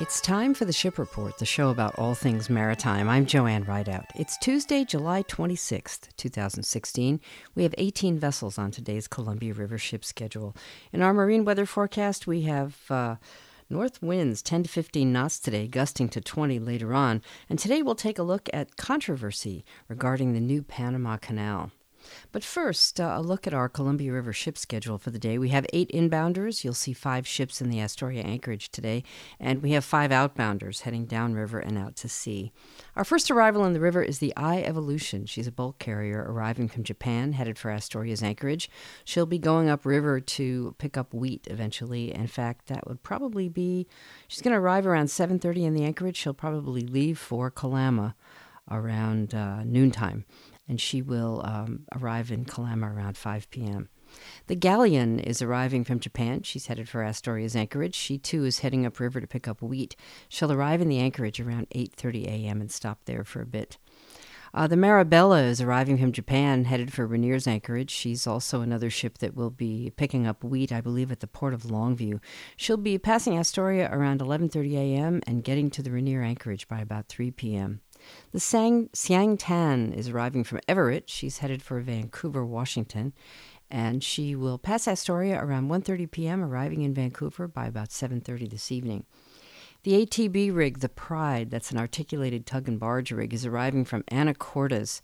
It's time for the Ship Report, the show about all things maritime. I'm Joanne Rideout. It's Tuesday, July 26th, 2016. We have 18 vessels on today's Columbia River ship schedule. In our marine weather forecast, we have uh, north winds 10 to 15 knots today, gusting to 20 later on. And today we'll take a look at controversy regarding the new Panama Canal. But first, uh, a look at our Columbia River ship schedule for the day. We have eight inbounders. You'll see five ships in the Astoria anchorage today, and we have five outbounders heading downriver and out to sea. Our first arrival in the river is the I Evolution. She's a bulk carrier arriving from Japan, headed for Astoria's anchorage. She'll be going upriver to pick up wheat eventually. In fact, that would probably be. She's going to arrive around 7:30 in the anchorage. She'll probably leave for Kalama around uh, noontime and she will um, arrive in Kalama around 5 p.m. The galleon is arriving from Japan. She's headed for Astoria's anchorage. She too is heading upriver to pick up wheat. She'll arrive in the anchorage around 8:30 a.m. and stop there for a bit. Uh, the Marabella is arriving from Japan, headed for Rainier's anchorage. She's also another ship that will be picking up wheat, I believe, at the port of Longview. She'll be passing Astoria around 11:30 a.m. and getting to the Rainier anchorage by about 3 p.m. The Sang, Siang Tan is arriving from Everett. She's headed for Vancouver, Washington, and she will pass Astoria around 1:30 p.m., arriving in Vancouver by about 7:30 this evening. The ATB rig, the Pride, that's an articulated tug and barge rig, is arriving from Anacortes,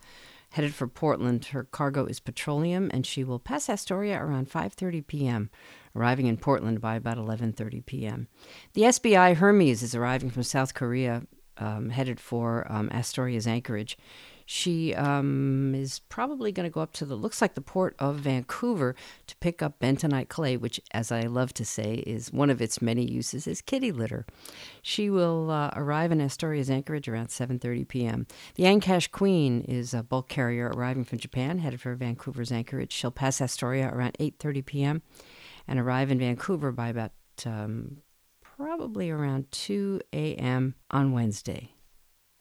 headed for Portland. Her cargo is petroleum, and she will pass Astoria around 5:30 p.m., arriving in Portland by about 11:30 p.m. The SBI Hermes is arriving from South Korea um, headed for um, Astoria's anchorage. She um, is probably going to go up to the looks like the port of Vancouver to pick up bentonite clay, which, as I love to say, is one of its many uses is kitty litter. She will uh, arrive in Astoria's anchorage around 7:30 p.m. The Ancash Queen is a bulk carrier arriving from Japan, headed for Vancouver's anchorage. She'll pass Astoria around 8:30 p.m. and arrive in Vancouver by about um, probably around 2 a.m. on Wednesday.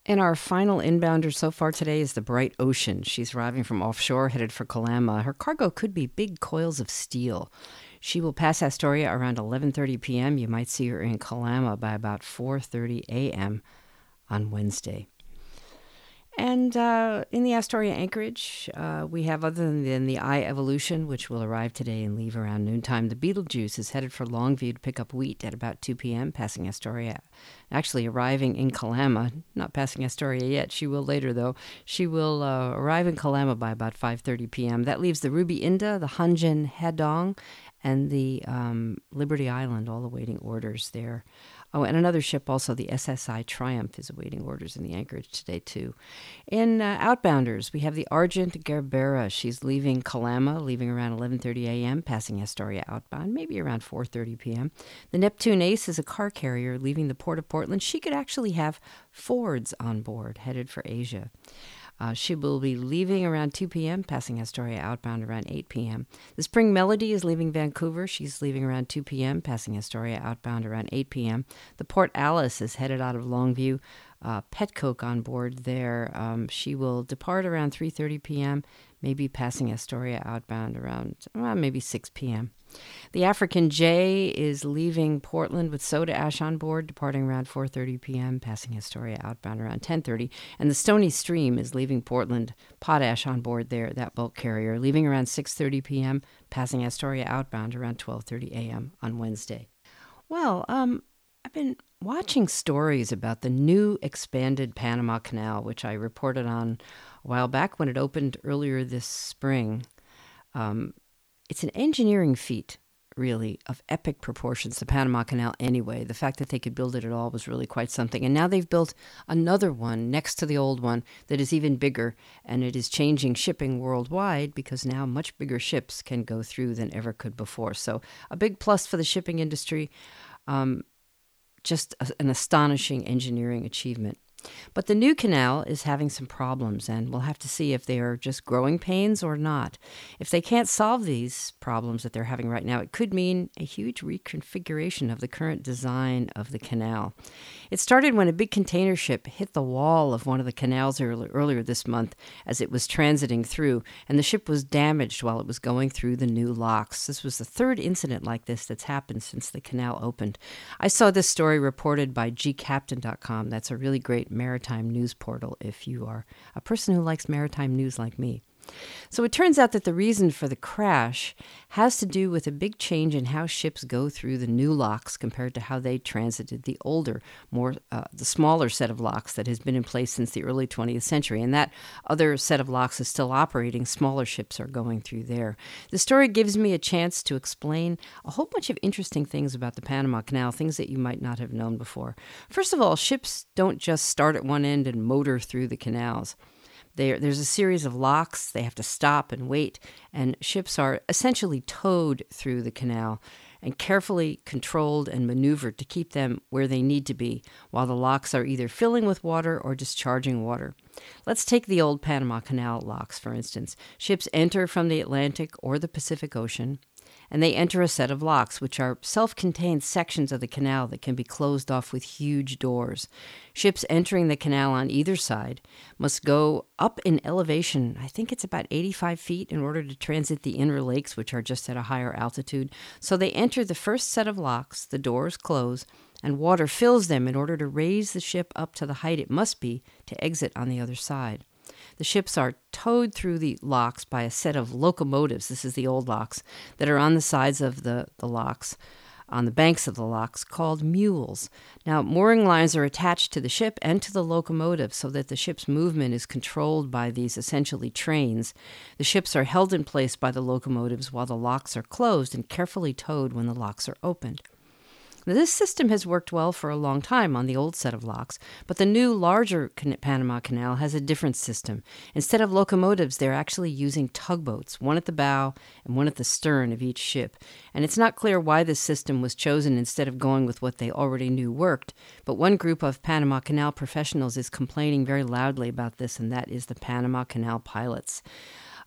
And our final inbounder so far today is the Bright Ocean. She's arriving from offshore, headed for Kalama. Her cargo could be big coils of steel. She will pass Astoria around 11:30 p.m. You might see her in Kalama by about 4:30 a.m. on Wednesday. And uh, in the Astoria anchorage, uh, we have other than the Eye Evolution, which will arrive today and leave around noontime. The Beetlejuice is headed for Longview to pick up wheat at about 2 p.m., passing Astoria. Actually, arriving in Kalama, not passing Astoria yet. She will later, though. She will uh, arrive in Kalama by about 5:30 p.m. That leaves the Ruby Inda, the Hanjin Hedong, and the um, Liberty Island all awaiting orders there. Oh, and another ship also, the SSI Triumph, is awaiting orders in the anchorage today, too. In uh, Outbounders, we have the Argent Gerbera. She's leaving Kalama, leaving around 11.30 a.m., passing Astoria outbound, maybe around 4.30 p.m. The Neptune Ace is a car carrier leaving the port of Portland. She could actually have Fords on board, headed for Asia. Uh, she will be leaving around 2 p.m., passing Astoria outbound around 8 p.m. The Spring Melody is leaving Vancouver. She's leaving around 2 p.m., passing Astoria outbound around 8 p.m. The Port Alice is headed out of Longview. Uh, Petcoke on board there. Um, she will depart around 3:30 p.m., maybe passing Astoria outbound around well, maybe 6 p.m. The African Jay is leaving Portland with soda ash on board, departing around 4:30 p.m., passing Astoria outbound around 10:30, and the Stony Stream is leaving Portland, potash on board there, that bulk carrier, leaving around 6:30 p.m., passing Astoria outbound around 12:30 a.m. on Wednesday. Well, um, I've been watching stories about the new expanded Panama Canal, which I reported on a while back when it opened earlier this spring. Um, it's an engineering feat, really, of epic proportions, the Panama Canal anyway. The fact that they could build it at all was really quite something. And now they've built another one next to the old one that is even bigger, and it is changing shipping worldwide because now much bigger ships can go through than ever could before. So, a big plus for the shipping industry. Um, just a, an astonishing engineering achievement. But the new canal is having some problems, and we'll have to see if they are just growing pains or not. If they can't solve these problems that they're having right now, it could mean a huge reconfiguration of the current design of the canal. It started when a big container ship hit the wall of one of the canals earlier this month as it was transiting through, and the ship was damaged while it was going through the new locks. This was the third incident like this that's happened since the canal opened. I saw this story reported by gcaptain.com. That's a really great maritime news portal if you are a person who likes maritime news like me. So it turns out that the reason for the crash has to do with a big change in how ships go through the new locks compared to how they transited the older, more uh, the smaller set of locks that has been in place since the early 20th century. And that other set of locks is still operating. Smaller ships are going through there. The story gives me a chance to explain a whole bunch of interesting things about the Panama Canal, things that you might not have known before. First of all, ships don't just start at one end and motor through the canals. There, there's a series of locks. They have to stop and wait, and ships are essentially towed through the canal and carefully controlled and maneuvered to keep them where they need to be while the locks are either filling with water or discharging water. Let's take the old Panama Canal locks, for instance. Ships enter from the Atlantic or the Pacific Ocean and they enter a set of locks, which are self contained sections of the canal that can be closed off with huge doors. Ships entering the canal on either side must go up in elevation, I think it's about 85 feet, in order to transit the inner lakes, which are just at a higher altitude. So they enter the first set of locks, the doors close, and water fills them in order to raise the ship up to the height it must be to exit on the other side. The ships are towed through the locks by a set of locomotives. This is the old locks that are on the sides of the, the locks, on the banks of the locks, called mules. Now, mooring lines are attached to the ship and to the locomotive so that the ship's movement is controlled by these essentially trains. The ships are held in place by the locomotives while the locks are closed and carefully towed when the locks are opened. Now, this system has worked well for a long time on the old set of locks, but the new, larger Panama Canal has a different system. Instead of locomotives, they're actually using tugboats, one at the bow and one at the stern of each ship. And it's not clear why this system was chosen instead of going with what they already knew worked, but one group of Panama Canal professionals is complaining very loudly about this, and that is the Panama Canal pilots.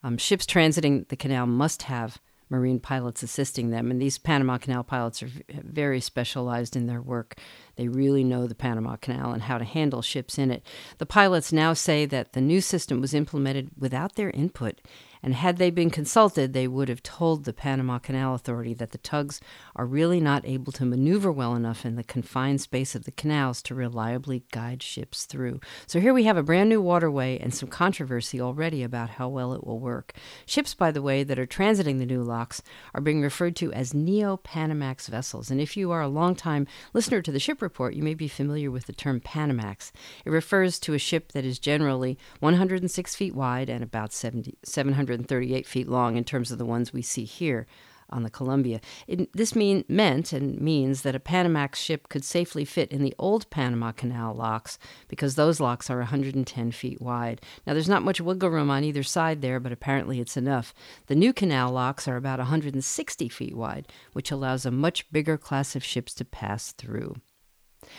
Um, ships transiting the canal must have marine pilots assisting them. And these Panama Canal pilots are very specialized in their work. They really know the Panama Canal and how to handle ships in it. The pilots now say that the new system was implemented without their input and had they been consulted, they would have told the Panama Canal Authority that the tugs are really not able to maneuver well enough in the confined space of the canals to reliably guide ships through. So here we have a brand new waterway and some controversy already about how well it will work. Ships, by the way, that are transiting the new locks are being referred to as Neo Panamax vessels. And if you are a long-time listener to the ship report, you may be familiar with the term Panamax. It refers to a ship that is generally 106 feet wide and about 70, 700 138 feet long in terms of the ones we see here on the Columbia. It, this mean, meant and means that a Panamax ship could safely fit in the old Panama Canal locks because those locks are 110 feet wide. Now, there's not much wiggle room on either side there, but apparently it's enough. The new canal locks are about 160 feet wide, which allows a much bigger class of ships to pass through.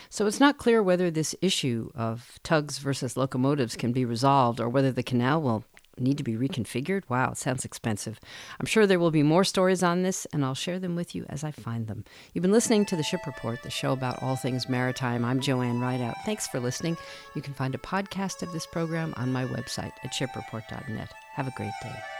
So it's not clear whether this issue of tugs versus locomotives can be resolved or whether the canal will need to be reconfigured? Wow, it sounds expensive. I'm sure there will be more stories on this, and I'll share them with you as I find them. You've been listening to The Ship Report, the show about all things maritime. I'm Joanne Rideout. Thanks for listening. You can find a podcast of this program on my website at shipreport.net. Have a great day.